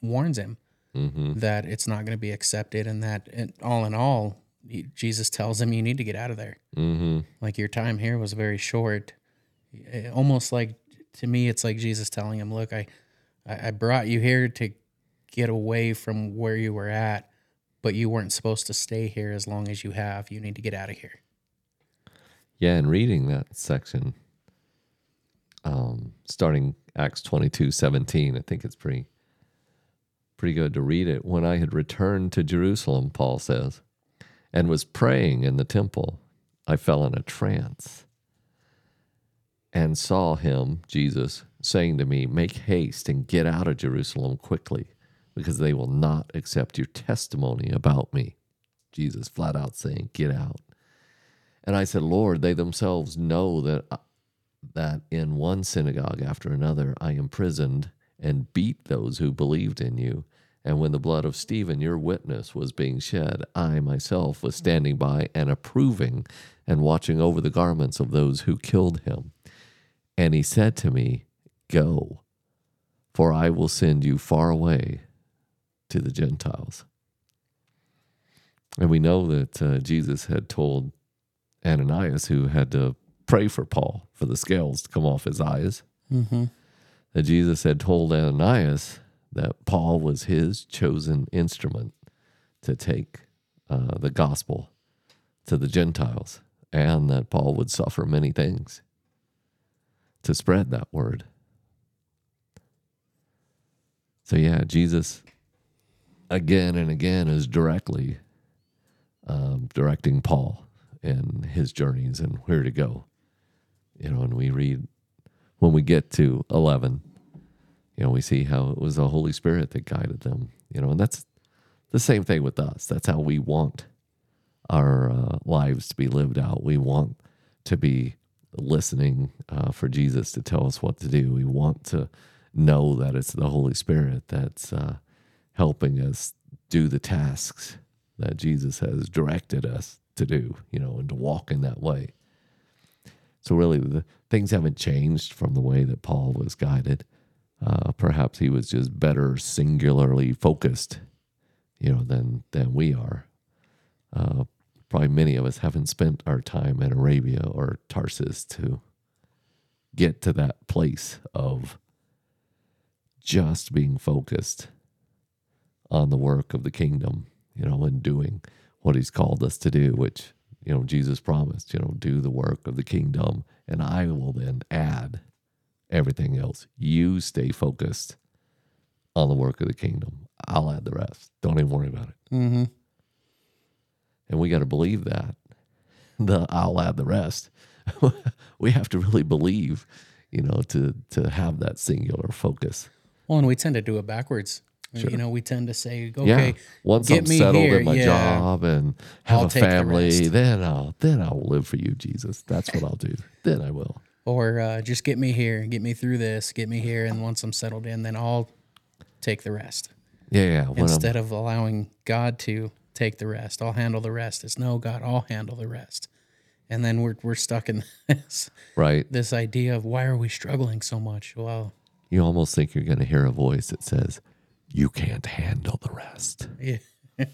warns him Mm-hmm. that it's not going to be accepted and that and all in all he- jesus tells him you need to get out of there Mm-hmm. like your time here was very short Eh, almost like to me it's like jesus telling him look i i I brought you here to get away from where you were at but you weren't supposed to stay here as long as you have you need to get out of here Yeah, and reading that section, um, starting Acts twenty two seventeen, I think it's pretty pretty good to read it. When I had returned to Jerusalem, Paul says, and was praying in the temple, I fell in a trance and saw him, Jesus, saying to me, Make haste and get out of Jerusalem quickly, because they will not accept your testimony about me. Jesus flat out saying, Get out. And I said, Lord, they themselves know that uh, that in one synagogue after another I imprisoned and beat those who believed in you. And when the blood of Stephen, your witness, was being shed, I myself was standing by and approving and watching over the garments of those who killed him. And he said to me, Go, for I will send you far away to the Gentiles. And we know that uh, Jesus had told Ananias, who had to pray for Paul for the scales to come off his eyes, mm-hmm. that Jesus had told Ananias that Paul was his chosen instrument to take uh, the gospel to the Gentiles and that Paul would suffer many things to spread that word. So, yeah, Jesus again and again is directly um, directing Paul in his journeys and where to go. You know, and we read when we get to 11, you know, we see how it was the Holy Spirit that guided them, you know, and that's the same thing with us. That's how we want our uh, lives to be lived out. We want to be listening uh, for Jesus to tell us what to do. We want to know that it's the Holy Spirit that's uh, helping us do the tasks that Jesus has directed us to do, you know, and to walk in that way. So, really, the things haven't changed from the way that Paul was guided. Uh, perhaps he was just better singularly focused, you know, than than we are. Uh, probably many of us haven't spent our time in Arabia or Tarsus to get to that place of just being focused on the work of the kingdom, you know, and doing what he's called us to do, which, you know, Jesus promised, you know, do the work of the kingdom, and I will then add everything else. You stay focused on the work of the kingdom. I'll add the rest. Don't even worry about it. Mm-hmm. And we got to believe that. The I'll add the rest. we have to really believe, you know, to to have that singular focus. Well, and we tend to do it backwards. You know, we tend to say, okay, yeah. Once get I'm settled here, in my yeah. job and have I'll a take the family, then I'll then I'll live for you, Jesus. That's what I'll do. then I will. Or uh, just get me here, get me through this, get me here, and once I'm settled in, then I'll take the rest. Yeah, yeah. When I'm- Instead of allowing God to take the rest, I'll handle the rest. It's no, God, I'll handle the rest. And then we're we're stuck in this right, this idea of why are we struggling so much? Well, you almost think you're going to hear a voice that says, "You can't handle the rest." yeah.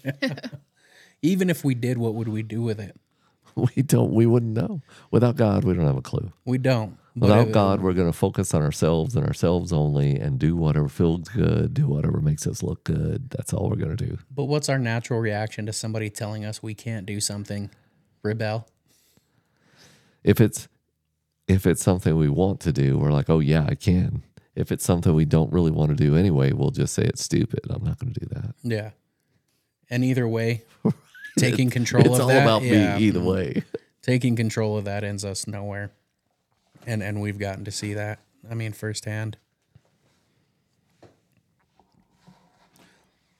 even if we did, what would we do with it? We don't. We wouldn't know. Without God, we don't have a clue. We don't. Without it- God, we're going to focus on ourselves and ourselves only, and do whatever feels good, do whatever makes us look good. That's all we're going to do. But what's our natural reaction to somebody telling us we can't do something? Rebel. if it's if it's something we want to do, we're like, oh yeah, I can. If it's something we don't really want to do anyway, we'll just say it's stupid. I'm not going to do that. Yeah. And either way, taking control it's of all that, about yeah, me either way. taking control of that ends us nowhere. And and we've gotten to see that. I mean, firsthand.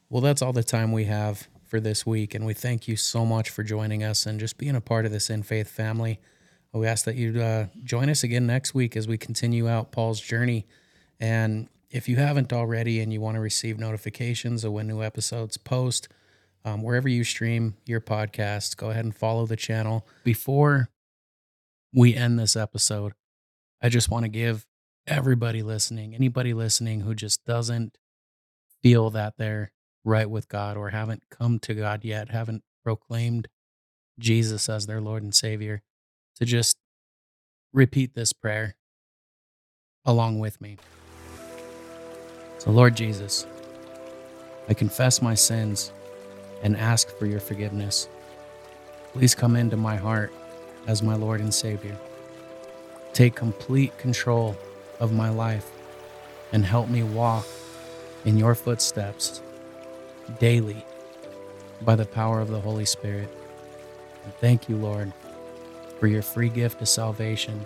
Well, that's all the time we have for this week, and we thank you so much for joining us and just being a part of this in faith family. We ask that you uh, join us again next week as we continue out Paul's journey. And if you haven't already and you want to receive notifications of when new episodes post, um, wherever you stream your podcast, go ahead and follow the channel. Before we end this episode, I just want to give everybody listening, anybody listening who just doesn't feel that they're right with God or haven't come to God yet, haven't proclaimed Jesus as their Lord and Savior, to just repeat this prayer along with me. So, Lord Jesus, I confess my sins and ask for your forgiveness. Please come into my heart as my Lord and Savior. Take complete control of my life and help me walk in your footsteps daily by the power of the Holy Spirit. And thank you, Lord, for your free gift of salvation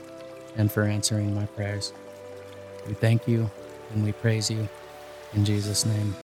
and for answering my prayers. We thank you and we praise you in Jesus' name.